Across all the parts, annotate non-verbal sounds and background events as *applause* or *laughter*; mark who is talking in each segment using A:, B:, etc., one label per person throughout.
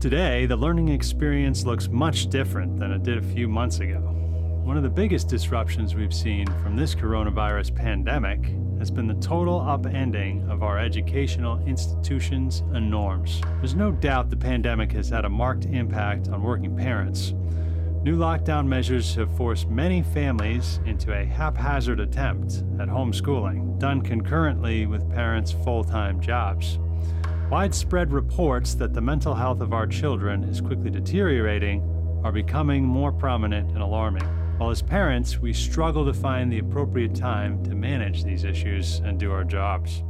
A: Today, the learning experience looks much different than it did a few months ago. One of the biggest disruptions we've seen from this coronavirus pandemic has been the total upending of our educational institutions and norms. There's no doubt the pandemic has had a marked impact on working parents. New lockdown measures have forced many families into a haphazard attempt at homeschooling, done concurrently with parents' full time jobs. Widespread reports that the mental health of our children is quickly deteriorating are becoming more prominent and alarming. While as parents, we struggle to find the appropriate time to manage these issues and do our jobs.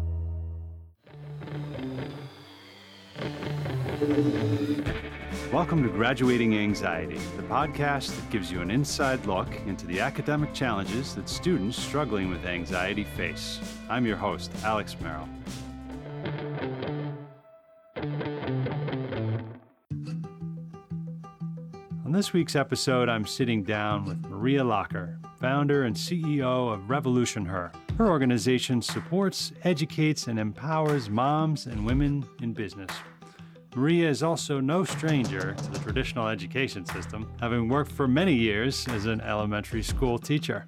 A: Welcome to Graduating Anxiety, the podcast that gives you an inside look into the academic challenges that students struggling with anxiety face. I'm your host, Alex Merrill. On this week's episode, I'm sitting down with Maria Locker, founder and CEO of Revolution Her. Her organization supports, educates, and empowers moms and women in business. Maria is also no stranger to the traditional education system, having worked for many years as an elementary school teacher.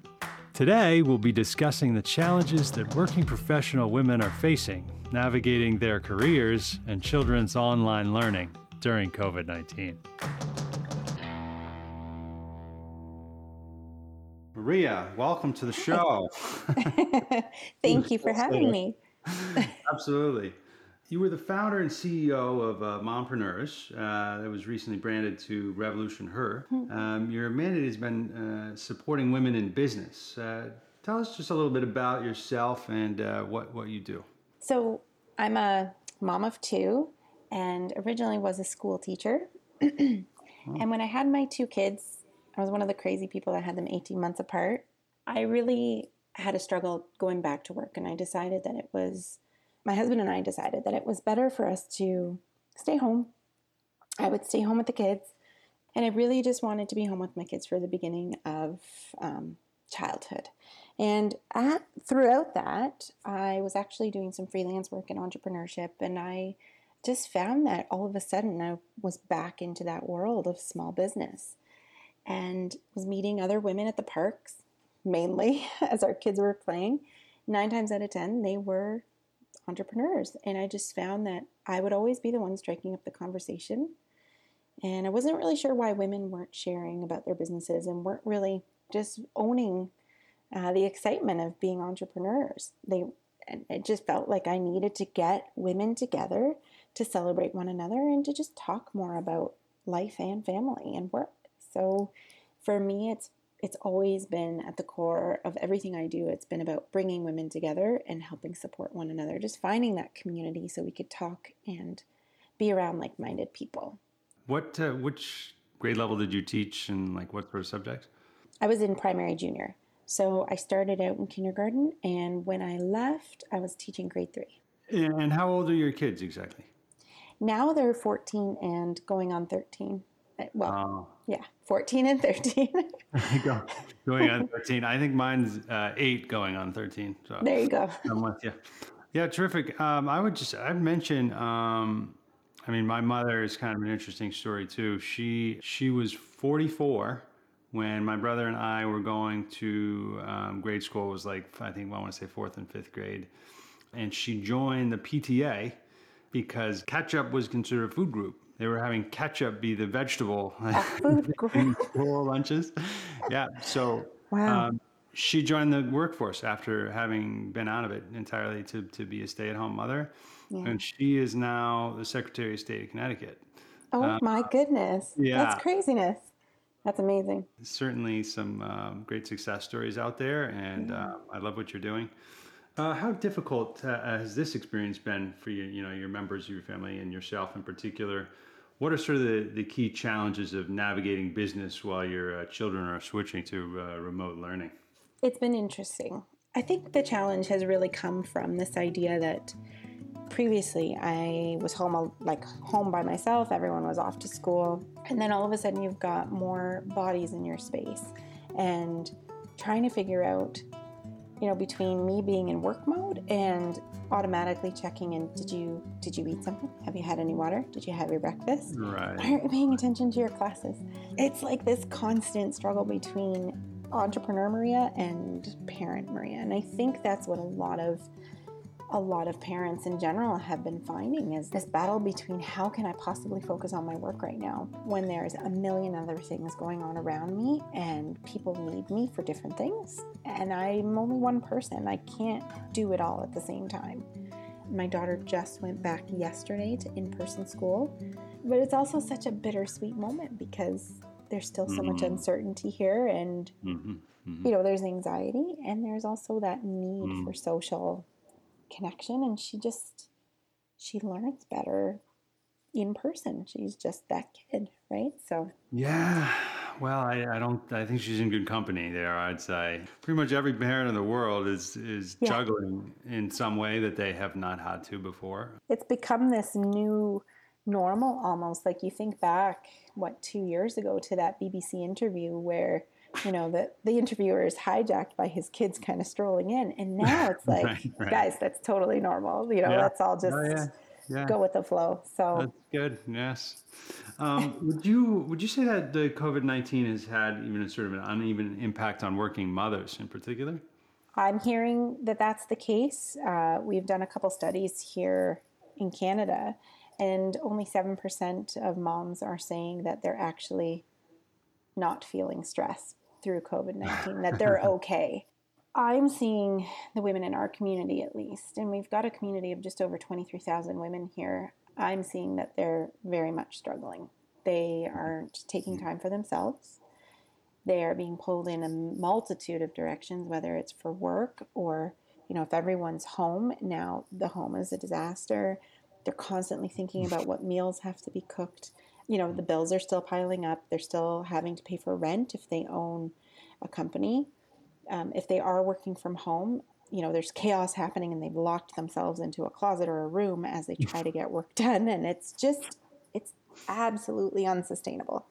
A: Today, we'll be discussing the challenges that working professional women are facing navigating their careers and children's online learning during COVID 19. Maria, welcome to the show. *laughs*
B: Thank you for having me. *laughs*
A: Absolutely. You were the founder and CEO of uh, Mompreneurs uh, that was recently branded to Revolution Her.
B: Mm-hmm.
A: Um, your mandate has been uh, supporting women in business. Uh, tell us just a little bit about yourself and uh, what, what you do.
B: So, I'm a mom of two and originally was a school teacher. *clears throat* And when I had my two kids, I was one of the crazy people that had them 18 months apart. I really had a struggle going back to work, and I decided that it was my husband and I decided that it was better for us to stay home. I would stay home with the kids, and I really just wanted to be home with my kids for the beginning of um, childhood. And at, throughout that, I was actually doing some freelance work in entrepreneurship, and I just found that all of a sudden I was back into that world of small business and was meeting other women at the parks, mainly *laughs* as our kids were playing. Nine times out of 10, they were entrepreneurs. And I just found that I would always be the one striking up the conversation. And I wasn't really sure why women weren't sharing about their businesses and weren't really just owning uh, the excitement of being entrepreneurs. They, it just felt like I needed to get women together to celebrate one another and to just talk more about life and family and work. So for me, it's it's always been at the core of everything I do. It's been about bringing women together and helping support one another, just finding that community so we could talk and be around like-minded people.
A: What uh, which grade level did you teach and like what sort of subjects?
B: I was in primary junior. So I started out in kindergarten and when I left, I was teaching grade 3.
A: And how old are your kids exactly?
B: Now they're 14 and going on 13. Uh, Well,
A: Oh.
B: yeah, 14 and 13. *laughs*
A: Go- going on 13. I think mine's uh, eight going on 13. So
B: there you go.
A: I'm with you. Yeah, terrific. Um, I would just, I'd mention, um, I mean, my mother is kind of an interesting story too. She, she was 44 when my brother and I were going to um, grade school. It was like, I think well, I want to say fourth and fifth grade. And she joined the PTA because ketchup was considered a food group. They were having ketchup be the vegetable *laughs*
B: group.
A: in school lunches. Yeah. So
B: Wow.
A: um, she joined the workforce after having been out of it entirely to, to be a stay at home mother.
B: Yeah.
A: And she is now the Secretary of State of Connecticut.
B: Oh my goodness.
A: yeah.
B: That's craziness. That's amazing.
A: Certainly some um, great success stories out there, and uh, I love what you're doing. Uh, how difficult uh, has this experience been for you, you know, your members of your family and yourself in particular? What are sort of the, the key challenges of navigating business while your uh, children are switching to uh, remote learning?
B: It's been interesting. I think the challenge has really come from this idea that previously I was home like home by myself, everyone was off to school, and then all of a sudden you've got more bodies in your space and trying to figure out you know between me being in work mode and automatically checking in. Did you did you eat something? Have you had any water? Did you have your breakfast?
A: Right.
B: Aren't you paying attention to your classes? It's like this constant struggle between entrepreneur Maria and parent Maria. And I think that's what a lot of a lot of parents in general have been finding is this battle between how can I possibly focus on my work right now when there's a million other things going on around me and people need me for different things. And I'm only one person. I can't do it all at the same time. My daughter just went back yesterday to in person school, but it's also such a bittersweet moment because there's still so much
A: Mhm.
B: uncertainty here and
A: hmm
B: you know there's anxiety and there's also that need
A: Mm.
B: for social connection and she just she learns better in person she's just that kid right so
A: Yeah. Well, I, I don't. I think she's in good company there. I'd say pretty much every parent in the world is is
B: Yeah.
A: juggling in some way that they have not had to before.
B: it's become this new normal almost like you think back what two years ago to that bbc interview where you know the, the interviewer is hijacked by his kids kind of strolling in and *laughs* now it's like
A: Right, right.
B: guys that's totally normal you know
A: Yeah.
B: let's all just
A: Oh, yeah. Yeah.
B: go with the flow so
A: That's good. Yes. Um, would you would you say that the COVID nineteen has had even a sort of an uneven impact on working mothers in particular?
B: I'm hearing that that's the case. Uh, we've done a couple studies here in Canada, and only 7% of moms are saying that they're actually not feeling stress through COVID 19, that they're *laughs* okay. I'm seeing the women in our community at least, and we've got a community of just over 23,000 women here. I'm seeing that they're very much struggling. They aren't taking time for themselves. They are being pulled in a multitude of directions, whether it's for work or, you know, if everyone's home, now the home is a disaster. They're constantly thinking about what meals have to be cooked. You know, the bills are still piling up. They're still having to pay for rent if they own a company. Um, if they are working from home, you know, there's chaos happening and they've locked themselves into a closet or a room as they try to get work *laughs* done. And it's just, it's absolutely unsustainable.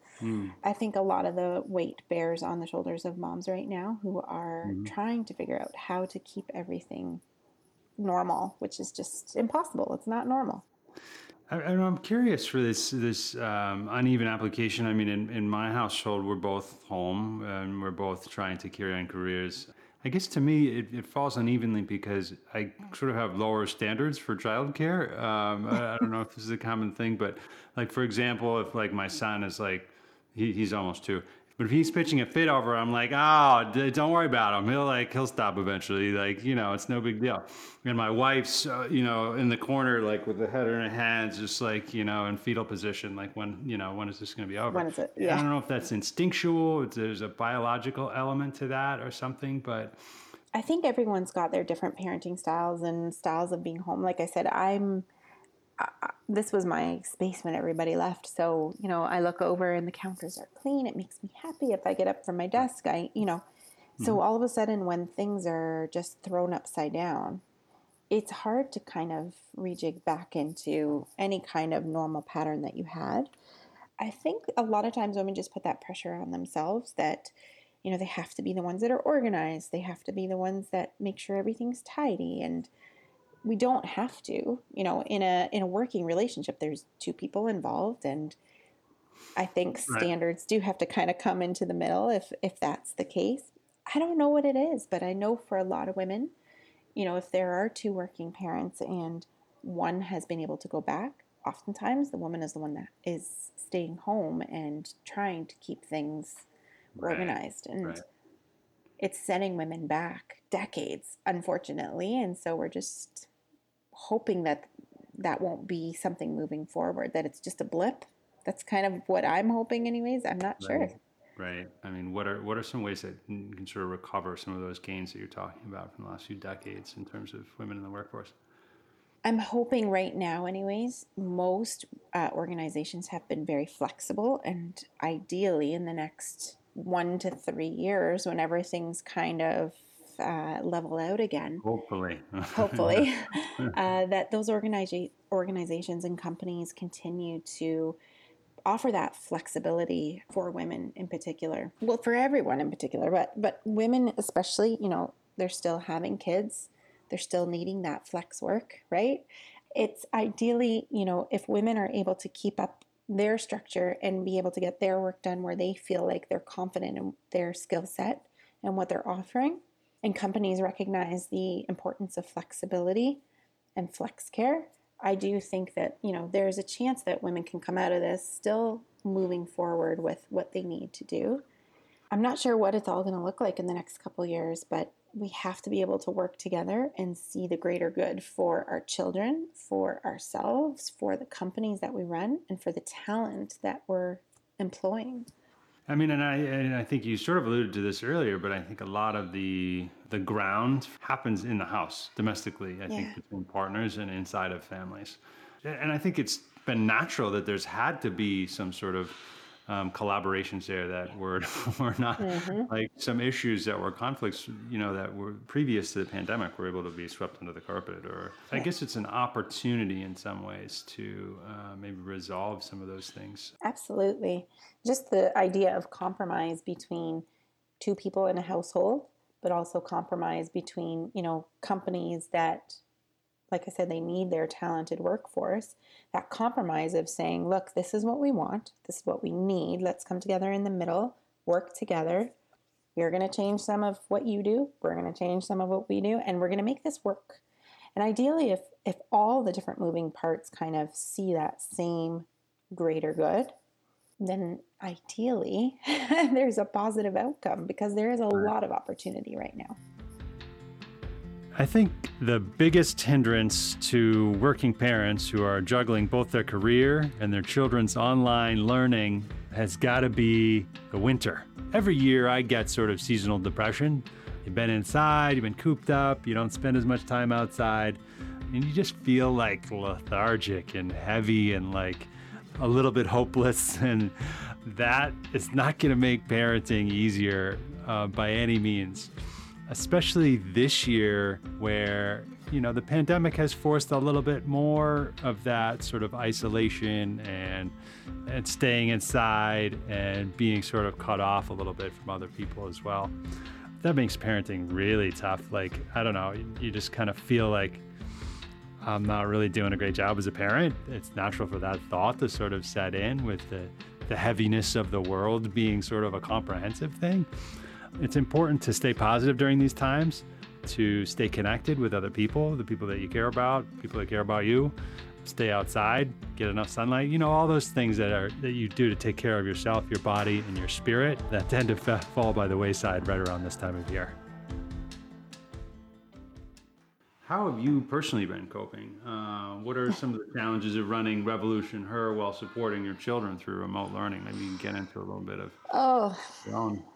B: I think a lot of the weight bears on the shoulders of moms right now who are trying to figure out how to keep everything normal, which is just impossible. It's not normal.
A: And I'm curious for this this um, uneven application. I mean, in, in my household, we're both home and we're both trying to carry on careers. I guess to me, it, it falls unevenly because I sort of have lower standards for childcare. Um, I, I don't know if this is a common thing, but like for example, if like my son is like he, he's almost two. But if he's pitching a fit over, I'm like, oh, d- don't worry about him. He'll like he'll stop eventually. Like you know, it's no big deal. And my wife's uh, you know in the corner, like with the head in her hands, just like you know in fetal position. Like when you know when is this going to be over?
B: When is it? Yeah.
A: I don't know if that's instinctual. If there's a biological element to that or something, but
B: I think everyone's got their different parenting styles and styles of being home. Like I said, I'm. I, this was my space when everybody left, so you know I look over and the counters are clean. It makes me happy. If I get up from my hmm. desk, I you know. So hmm. all of a sudden, when things are just thrown upside down, it's hard to kind of rejig back into any kind of normal pattern that you had. I think a lot of times women just put that pressure on themselves that you know they have to be the ones that are organized they have to be the ones that make sure everything's tidy and we don't have to you know in a in a working relationship there's two people involved and i think
A: Right.
B: standards do have to kind of come into the middle if if that's the case i don't know what it is but i know for a lot of women you know if there are two working parents and one has been able to go back oftentimes the woman is the one that is staying home and trying to keep things
A: Right,
B: organized and
A: right.
B: it's setting women back decades unfortunately and so we're just hoping that that won't be something moving forward that it's just a blip that's kind of what i'm hoping anyways i'm not sure
A: Right. Right. I mean, what are what are some ways that you can sort of recover some of those gains that you're talking about from the last few decades in terms of women in the workforce?
B: i'm hoping right now anyways most uh, organizations have been very flexible and ideally in the next one to three years when everything's kind of uh, level out again
A: Hopefully.
B: hopefully, *laughs* *laughs* uh, that those organiza- organizations and companies continue to offer that flexibility for women in particular. Well, for everyone in particular, but but women especially. You know, they're still having kids. they're still needing that flex work, right? It's ideally, you know, if women are able to keep up their structure and be able to get their work done where they feel like they're confident in their skill set and what they're offering, and companies recognize the importance of flexibility and flex care, I do think that, you know, there's a chance that women can come out of this still moving forward with what they need to do. I'm not sure what it's all going to look like in the next couple years, but we have to be able to work together and see the greater good for our children, for ourselves, for the companies that we run, and for the talent that we're employing.
A: I mean, and I and I think you sort of alluded to this earlier, but I think a lot of the the ground happens in the house domestically. I yeah. think between partners and inside of families, and I think it's been natural that there's had to be some sort of um, collaborations there that were *laughs* were not mm-hmm. like some issues that were conflicts, you know, that were previous to the pandemic were able to be swept under the carpet. Or yeah. I guess it's an opportunity in some ways to uh, maybe resolve some of those things.
B: Absolutely, just the idea of compromise between two people in a household, but also compromise between you know companies that like I said, they need their talented workforce. That compromise of saying, look, this is what we want, this is what we need, let's come together in the middle, work together. You're going to change some of what you do, we're going to change some of what we do, and we're going to make this work. And ideally, if, if all the different moving parts kind of see that same greater good, then ideally *laughs* there's a positive outcome because there is a lot of opportunity right now.
A: I think the biggest hindrance to working parents who are juggling both their career and their children's online learning has got to be the winter. Every year I get sort of seasonal depression. You've been inside, you've been cooped up, you don't spend as much time outside, and you just feel like lethargic and heavy and like a little bit hopeless. *laughs* And that is not going to make parenting easier uh, by any means especially this year where you know the pandemic has forced a little bit more of that sort of isolation and and staying inside and being sort of cut off a little bit from other people as well. That makes parenting really tough. Like i don't know you just kind of feel like i'm not really doing a great job as a parent. It's natural for that thought to sort of set in with the the heaviness of the world being sort of a comprehensive thing it's important to stay positive during these times, to stay connected with other people, the people that you care about, people that care about you. Stay outside, get enough sunlight. You know all those things that are that you do to take care of yourself, your body, and your spirit that tend to fall by the wayside right around this time of year. How have you personally been coping? Uh, what are some of the challenges of running Revolution Her while supporting your children through remote learning? Maybe you can get into a little bit of.
B: Oh,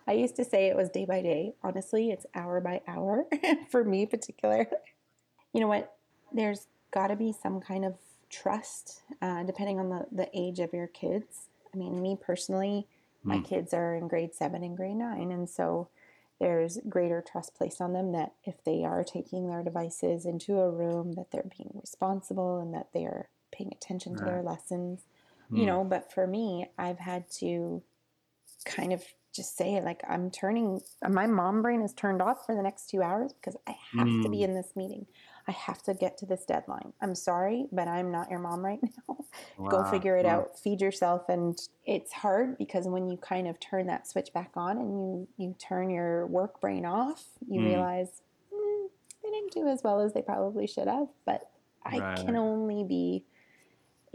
B: I used to say it was day by day. Honestly, it's hour by hour *laughs* for me, particular. You know what? There's got to be some kind of trust, uh, depending on the the age of your kids. I mean, me personally, my mm. kids are in grade seven and grade nine, and so there's greater trust placed on them that if they are taking their devices into a room that they're being responsible and that they are paying attention right. to their lessons mm. you hmm. know but for me i've had to kind of just say like i'm turning my mom brain is turned off for the next two hours because i have mm. to be hmm. in this meeting I have to get to this deadline. I'm sorry, but I'm not your mom right *laughs* now. Wow. Go figure it out. Feed yourself and it's hard because when you kind of turn that switch back on and you you turn your work brain off, you mm. realize mm, they didn't do as well as they probably should have, but I right. can only be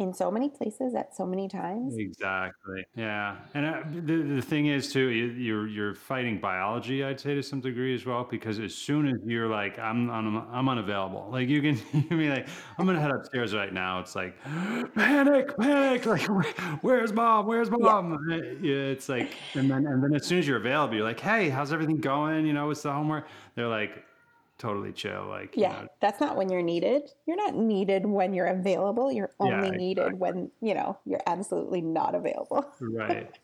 B: in so many places at so many times.
A: Exactly. Yeah. And uh, the, the thing is too, you, you're, you're fighting biology, I'd say to some degree as well, because as soon as you're like, I'm, I'm, I'm unavailable, like you can, *laughs* you can be like, I'm going to head upstairs right now. It's like *gasps* panic, panic. Like, where's mom? Where's mom? Yeah. *laughs* yeah. It's like, and then, and then as soon as you're available, you're like, Hey, how's everything going? You know, what's the homework? They're like, totally chill. Like,
B: yeah, you know, that's not when you're needed. You're not needed when you're available. You're only yeah, needed when, you know, you're absolutely not available.
A: Right.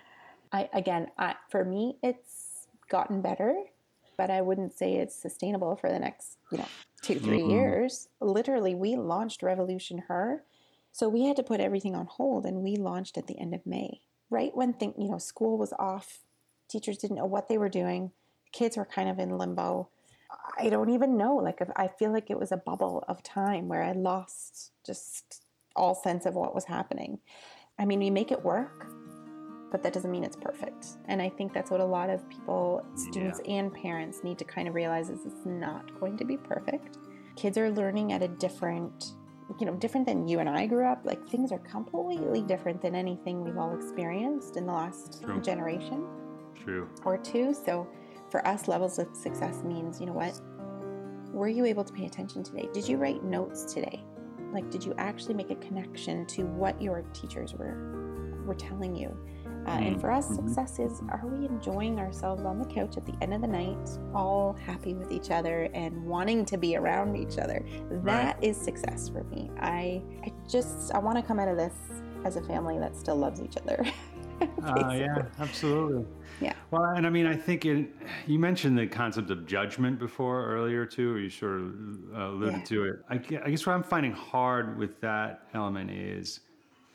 A: *laughs*
B: I, again, I, for me, it's gotten better, but I wouldn't say it's sustainable for the next, you know, two, 3 mm-hmm. years. Literally, we launched Revolution Her. So we had to put everything on hold and we launched at the end of May, right when think, you know, school was off. Teachers didn't know what they were doing. Kids were kind of in limbo I don't even know. Like, I feel like it was a bubble of time where I lost just all sense of what was happening. I mean, we make it work, but that doesn't mean it's perfect. And I think that's what a lot of people, students yeah. and parents, need to kind of realize is it's not going to be perfect. Kids are learning at a different you know, different than you and I grew up. Like things are completely different than anything we've all experienced in the last True. generation.
A: True.
B: Or two. So for us, levels of success means, you know what? Were you able to pay attention today? Did you write notes today? Like, did you actually make a connection to what your teachers were were telling you? Uh. And for us, mm-hmm. success is are we enjoying ourselves on the couch at the end of the night, all happy with each other and wanting to be around each other? That right. is success for me. I, I just, I want to come out of this as a family that still loves each other. *laughs* *laughs*
A: uh, yeah, absolutely.
B: Yeah.
A: Well, and I mean, I think it, you mentioned the concept of judgment before earlier too, or you sort of uh, alluded yeah. to it. I, I guess what I'm finding hard with that element is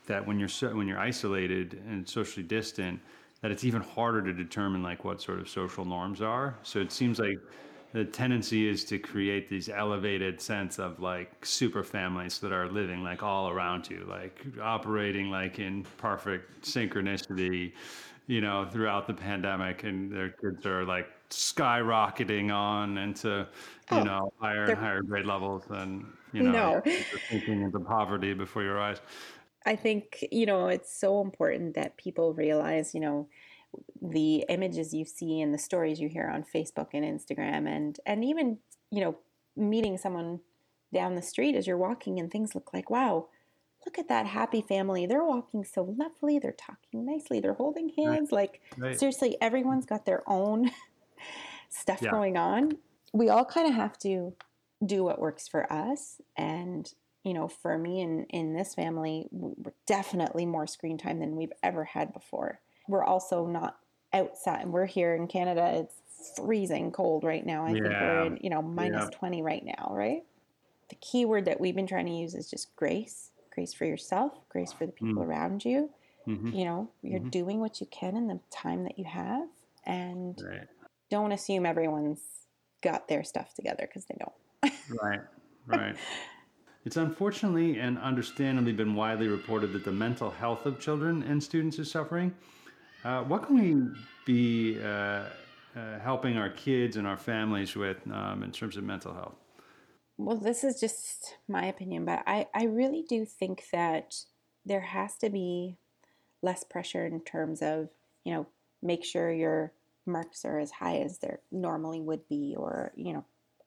A: that when you're so, when you're isolated and socially distant, that it's even harder to determine like what sort of social norms are. So it seems like the tendency is to create these elevated sense of like super families that are living like all around you, like operating like in perfect synchronicity, you know, throughout the pandemic, and their kids are like skyrocketing on into you oh, know higher and higher grade levels and you know no. sinking into poverty before your eyes
B: I think, you know, it's so important that people realize, you know, the images you see and the stories you hear on Facebook and Instagram and and even, you know, meeting someone down the street as you're walking and things look like, wow, look at that happy family. They're walking so lovely, they're talking nicely, they're holding hands. Right. Like right. seriously, everyone's got their own *laughs* stuff yeah. going on. We all kind of have to do what works for us and you know, for me and in this family, we're definitely more screen time than we've ever had before. We're also not outside. We're here in Canada. It's freezing cold right now. I yeah. think we're in, you know, minus yeah. 20 right now, right? The key word that we've been trying to use is just grace grace for yourself, grace for the people mm. around you. Mm-hmm. You know, you're mm-hmm. doing what you can in the time that you have. And right. don't assume everyone's got their stuff together because they don't.
A: right, right. *laughs* It's unfortunately and understandably been widely reported that the mental health of children and students is suffering. Uh, what can we be uh, uh, helping our kids and our families with um, in terms of mental health?
B: Well, this is just my opinion, but I, I really do think that there has to be less pressure in terms of, you know, make sure your marks are as high as they normally would be, or, you know,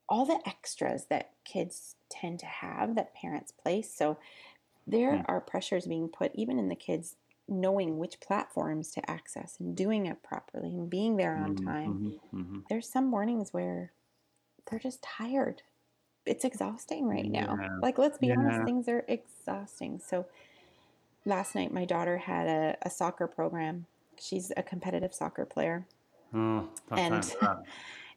B: all the extras that kids tend to have that parents place. So there mm. are pressures being put even in the kids knowing which platforms to access and doing it properly and being there on mm-hmm, time. Mm-hmm, mm-hmm. There's some mornings where they're just tired. It's exhausting right now. Yeah. Like, let's be yeah. honest, things are exhausting. So, last night, my daughter had a, a soccer program. She's a competitive soccer player.
A: Oh, and *laughs*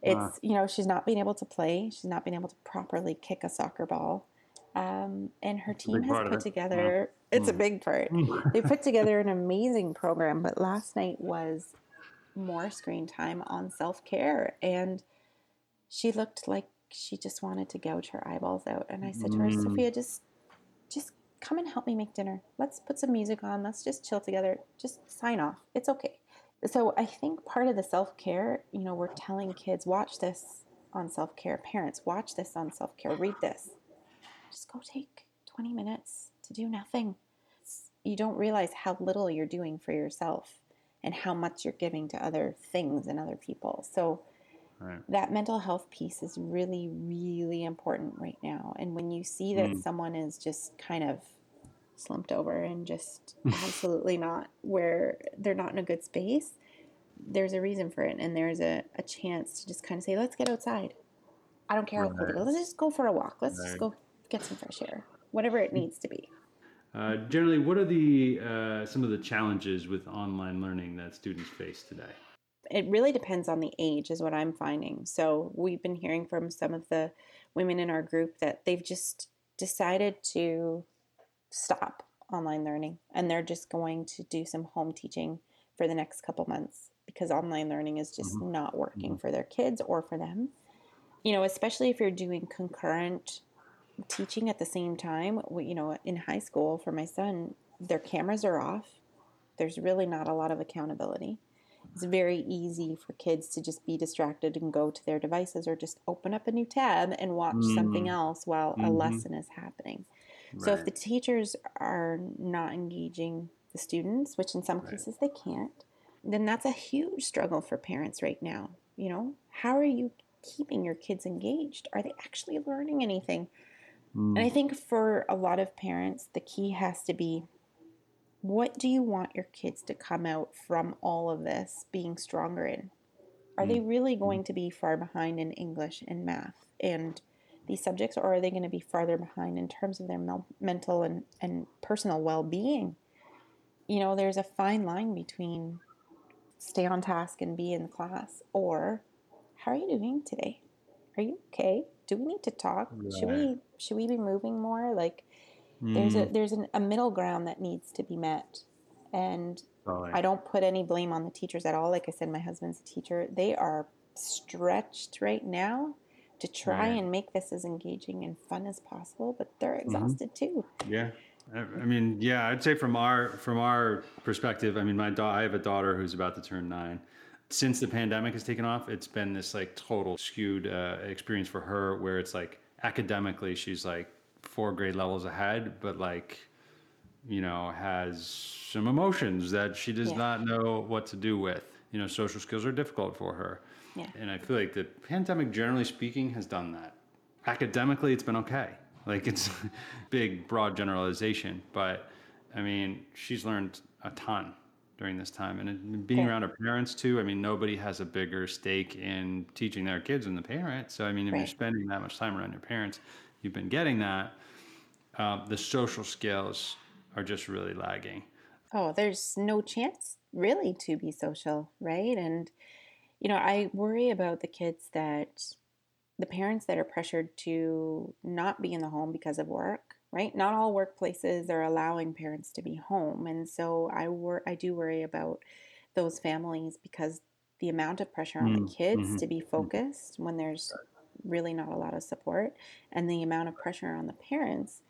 B: It's, you know, she's not being able to play. She's not being able to properly kick a soccer ball. Um, and her team has put together, yeah. it's a mm. big part. *laughs* they put together an amazing program, but last night was more screen time on self care. And she looked like she just wanted to gouge her eyeballs out. And I said to her, mm. Sophia, just, just come and help me make dinner. Let's put some music on. Let's just chill together. Just sign off. It's okay. So I think part of the self care, you know, we're telling kids, watch this on self care. Parents, watch this on self care. Read this. Just go take 20 minutes to do nothing. You don't realize how little you're doing for yourself and how much you're giving to other things and other people. So right. that mental health piece is really, really important right now. And when you see that mm. someone is just kind of slumped over and just *laughs* absolutely not where they're not in a good space, there's a reason for it. And there's a, a chance to just kind of say, let's get outside. I don't care right. how cold it is. Let's just go for a walk. Let's right. just go get some fresh air, whatever it needs to be.
A: Uh, generally, what are the uh, some of the challenges with online learning that students face today?
B: It really depends on the age, is what I'm finding. So we've been hearing from some of the women in our group that they've just decided to stop online learning and they're just going to do some home teaching for the next couple months because online learning is just mm-hmm. not working mm-hmm. for their kids or for them. you know, especially if you're doing concurrent teaching at the same time, you know, in high school for my son, their cameras are off. There's really not a lot of accountability. It's very easy for kids to just be distracted and go to their devices or just open up a new tab and watch mm. something else while mm-hmm. a lesson is happening. Right. So if the teachers are not engaging the students, which in some right. cases they can't, then that's a huge struggle for parents right now. You know, how are you keeping your kids engaged? Are they actually learning anything? Mm. And I mm. think for a lot of parents, the key has to be what do you want your kids to come out from all of this being stronger in? Are mm. they really going to be far behind in English and math and these subjects, or are they going to be farther behind in terms of their mel- mental and, and personal well being? You know, there's a fine line between stay on task and be in class, or how are you doing today? Are you okay? Do we need to talk? Should we should we be moving more? Like mm. there's a mm. there's an, a middle ground that needs to be met. And I don't put any blame on the teachers at all. Like I said, my husband's a teacher. They are stretched right now to try and make this as engaging and fun as possible, but they're mm-hmm. exhausted mm-hmm. too.
A: Yeah. I mean, yeah, I'd say from our from our perspective, I mean, my da- I have a daughter who's about to turn nine. Since the pandemic has taken off, it's been this like total skewed uh, experience for her, where it's like academically she's like four grade levels ahead, but like you know has some emotions that she does yeah. not know what to do with. You know, social skills are difficult for her. Yeah. And I feel like the pandemic, generally speaking, has done that. Academically, it's been okay. Like it's *laughs* big, broad generalization, but I mean, she's learned a ton during this time, and being around our parents too. I mean, nobody has a bigger stake in teaching their kids than the parent. So I mean, if right. you're spending that much time around your parents, you've been getting that. Uh, the social skills are just really lagging.
B: Oh, there's no chance really to be social, right? And you know, I worry about the kids that the parents that are pressured to not be in the home because of work, right? Not all workplaces are allowing parents to be home. And so I wor- I do worry about those families because the amount of pressure on mm, the kids mm-hmm. to be mm. focused when there's really not a lot of support and the amount of pressure on the parents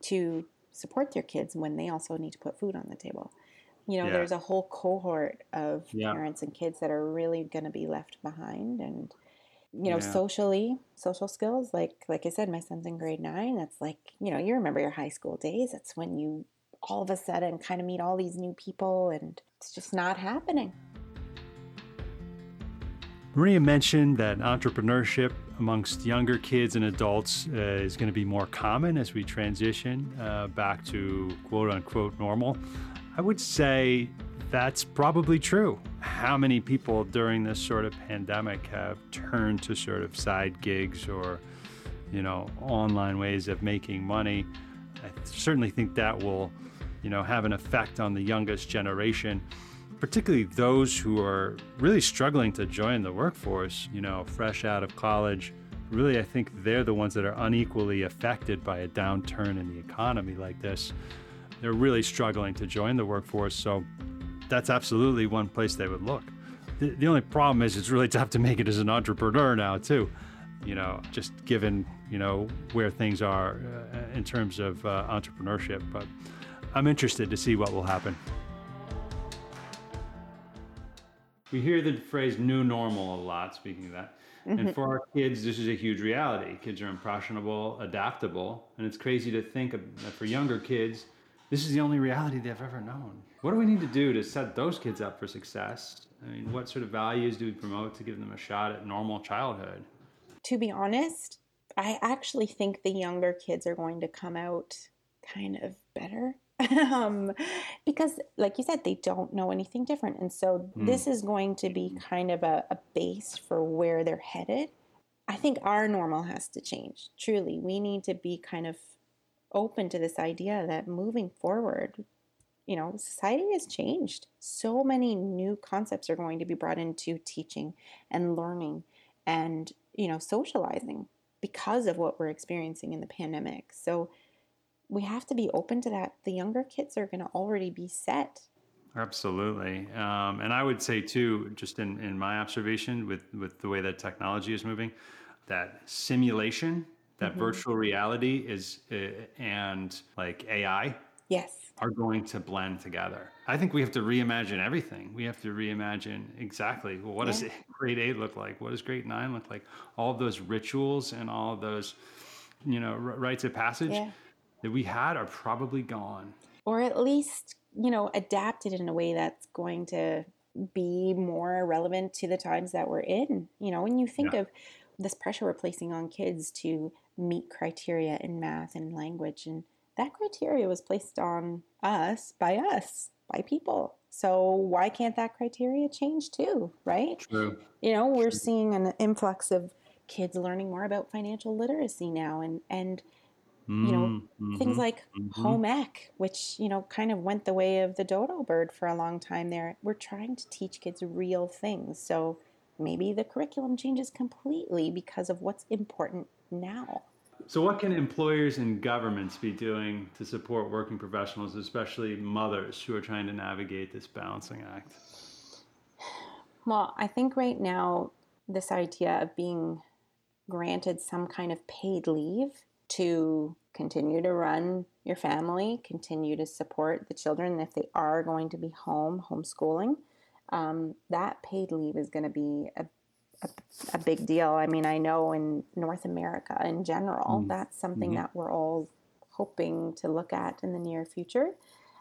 B: to support their kids when they also need to put food on the table. You know, yeah. there's a whole cohort of yeah. parents and kids that are really going to be left behind and you know yeah. socially social skills like like i said my son's in grade nine that's like you know you remember your high school days it's when you all of a sudden kind of meet all these new people and it's just not happening
A: maria mentioned that entrepreneurship amongst younger kids and adults uh, is going to be more common as we transition uh, back to quote unquote normal i would say that's probably true. How many people during this sort of pandemic have turned to sort of side gigs or, you know, online ways of making money? I certainly think that will, you know, have an effect on the youngest generation, particularly those who are really struggling to join the workforce, you know, fresh out of college. Really, I think they're the ones that are unequally affected by a downturn in the economy like this. They're really struggling to join the workforce. So, that's absolutely one place they would look. The, the only problem is it's really *laughs* tough to make it as an entrepreneur now too. You know, just given you know where things are uh, in terms of uh, entrepreneurship. But I'm interested to see what will happen. We hear the phrase new normal a lot, speaking of that. Mm-hmm. And for our kids, this is a huge reality. Kids are impressionable, adaptable, and it's crazy to think that for younger kids, this is the only reality they've ever known. What do we need to do to set those kids up for success? I mean, what sort of values do we promote to give them a shot at normal childhood?
B: To be honest, I actually think the younger kids are going to come out kind of better. *laughs* um, because, like you said, they don't know anything different. And so, mm. this is going to be kind of a, a base for where they're headed. I think our normal has to change. Truly, we need to be kind of open to this idea that moving forward, you know, society has changed. So many new concepts are going to be brought into teaching and learning and, you know, socializing because of what we're experiencing in the pandemic. So we have to be open to that. The younger kids are going to already be set.
A: Absolutely. Um, and I would say, too, just in, in my observation with, with the way that technology is moving, that simulation, that mm-hmm. virtual reality is, uh, and like AI.
B: Yes.
A: Are going to blend together. I think we have to reimagine everything. We have to reimagine exactly well, what yeah. does *laughs* grade eight look like? What does grade nine look like? All of those rituals and all of those, you know, r- rites of passage yeah. that we had are probably gone.
B: Or at least, you know, adapted in a way that's going to be more relevant to the times that we're in. You know, when you think yeah. of this pressure we're placing on kids to meet criteria in math and language, and that criteria was placed on us by us, by people. So why can't that criteria change too, right?
A: True.
B: You know, we're True. seeing an influx of kids learning more about financial literacy now and and you know mm-hmm. things like mm-hmm. home ec which you know kind of went the way of the dodo bird for a long time there we're trying to teach kids real things so maybe the curriculum changes completely because of what's important now
A: so what can employers and governments be doing to support working professionals especially mothers who are trying to navigate this balancing act
B: well i think right now this idea of being granted some kind of paid leave to continue to run your family, continue to support the children if they are going to be home, homeschooling. Um, that paid leave is going to be a, a, a, big deal. I mean, I know in North America in general, mm. that's something mm-hmm. that we're all hoping to look at in the near future,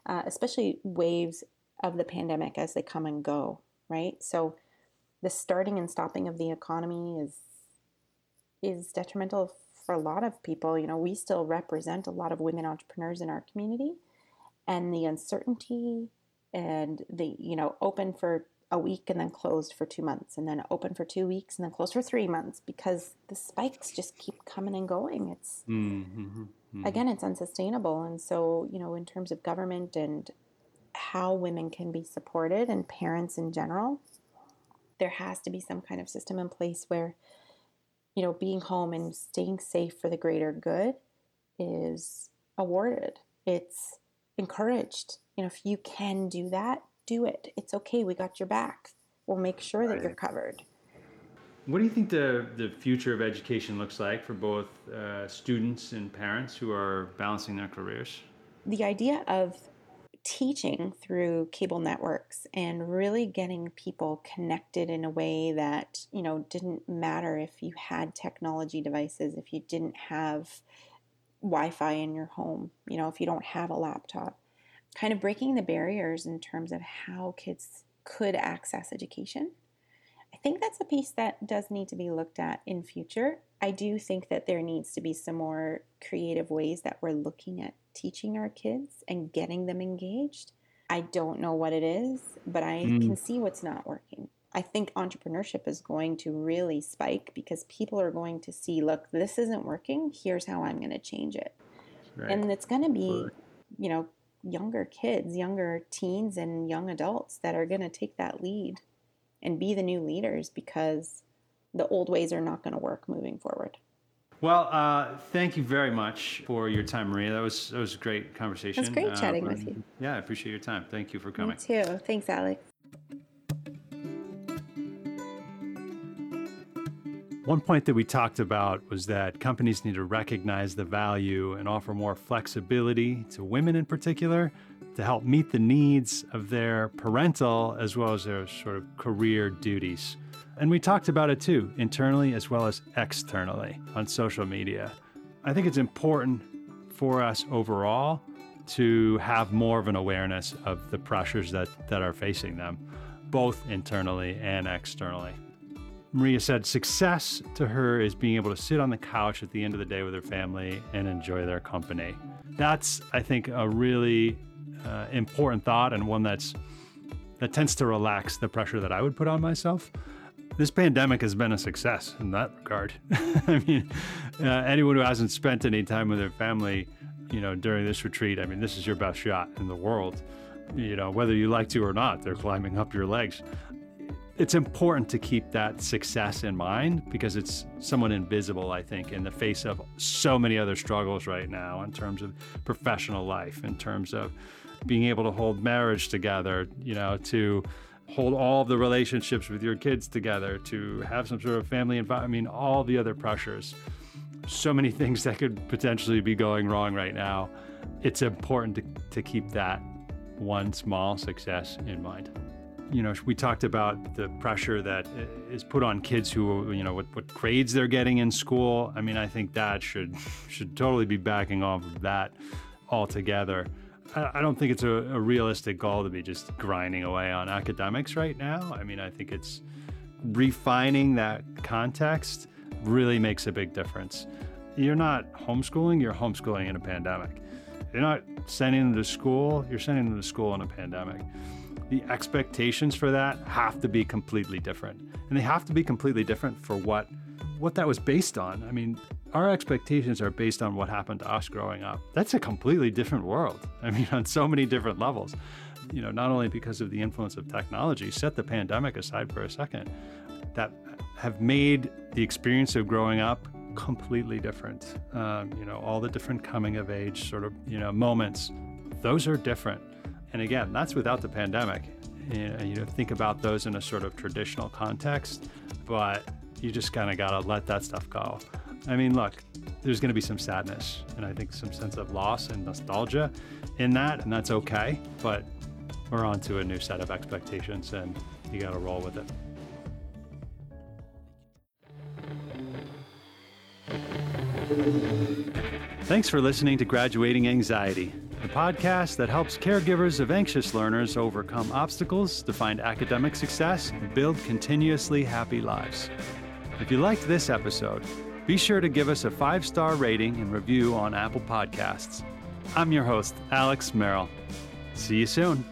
B: uh, especially waves of the pandemic as they come and go, right? So the starting and stopping of the economy is is detrimental for a lot of people, you know, we still represent a lot of women entrepreneurs in our community. And the uncertainty and the, you know, open for a week and then closed for two months and then open for two weeks and then closed for three months because the spikes just keep coming and going. It's, mm-hmm. Mm-hmm. again, it's unsustainable. And so, you know, in terms of government and how women can be supported and parents in general, there has to be some kind of system in place where you know, being home and staying safe for the greater good is awarded. It's encouraged. You know, if you can do that, do it. It's okay. We got your back. We'll make sure that you're covered.
A: What do you think the, the future of education looks like for both uh, students and parents who are balancing their careers?
B: The idea of teaching through cable networks and really getting people connected in a way that, you know, didn't matter if you had technology devices, if you didn't have Wi Fi in your home, you know, if you don't have a laptop. Kind of breaking the barriers in terms of how kids could access education. I think that's a piece that does need to be looked at in future. I do think that there needs to be some more creative ways that we're looking at teaching our kids and getting them engaged. I don't know what it is, but I mm. can see what's not working. I think entrepreneurship is going to really spike because people are going to see, look, this isn't working. Here's how I'm going to change it. Right. And it's going to be, you know, younger kids, younger teens, and young adults that are going to take that lead and be the new leaders because the old ways are not going to work moving forward.
A: Well, uh, thank you very much for your time, Maria. That was that was a great conversation.
B: It was great chatting uh, with you.
A: Yeah, I appreciate your time. Thank you for coming.
B: Me too. Thanks, Alex.
A: One point that we talked about was that companies need to recognize the value and offer more flexibility to women in particular to help meet the needs of their parental as well as their sort of career duties. And we talked about it too, internally as well as externally on social media. I think it's important for us overall to have more of an awareness of the pressures that, that are facing them, both internally and externally. Maria said success to her is being able to sit on the couch at the end of the day with her family and enjoy their company. That's, I think, a really uh, important thought and one that's that tends to relax the pressure that I would put on myself this pandemic has been a success in that regard. *laughs* I mean, uh, anyone who hasn't spent any time with their family, you know, during this retreat, I mean, this is your best shot in the world. You know, whether you like to or not, they're climbing up your legs. It's important to keep that success in mind because it's somewhat invisible, I think, in the face of so many other struggles right now in terms of professional life, in terms of being able to hold marriage together, you know, to hold all the relationships with your kids together, to have some sort of family environment. I mean, all the other pressures. So many *laughs* things that could potentially be going wrong right now. It's important to, to keep that one small success in mind. You know, we talked about the pressure that is put on kids who, you know, what, what grades they're getting in school. I mean, I think that should *laughs* should totally be backing off of that altogether. I don't think it's a, a, realistic goal to be just grinding away on academics right now. I mean, I think it's refining that context really makes a big difference. You're not homeschooling, you're homeschooling in a pandemic. You're not sending them to school, you're sending them to school in a pandemic. The expectations for that have to be completely different. And they have to be completely different for what what that was based on. I mean, our expectations are based on what happened to us growing up. That's a completely different world. *laughs* I mean, on so many different levels. You know, not only because of the influence of technology, set the pandemic aside for a second, that have made the experience of growing up completely different. Um, you know, all the different coming of age sort of, you know, moments, those are different. And again, that's without the pandemic. You know, think about those in a sort of traditional context, but you just kind of got to let that stuff go. I mean, look, there's going to be some sadness and I think some sense of loss and nostalgia in that, and that's okay. But we're on to a new set of expectations and you got to roll with it. Thanks for listening to Graduating Anxiety, the podcast that helps caregivers of anxious learners overcome obstacles to find academic success and build continuously happy lives. If you liked this episode, be sure to give us a five star rating and review on Apple Podcasts. I'm your host, Alex Merrill. See you soon.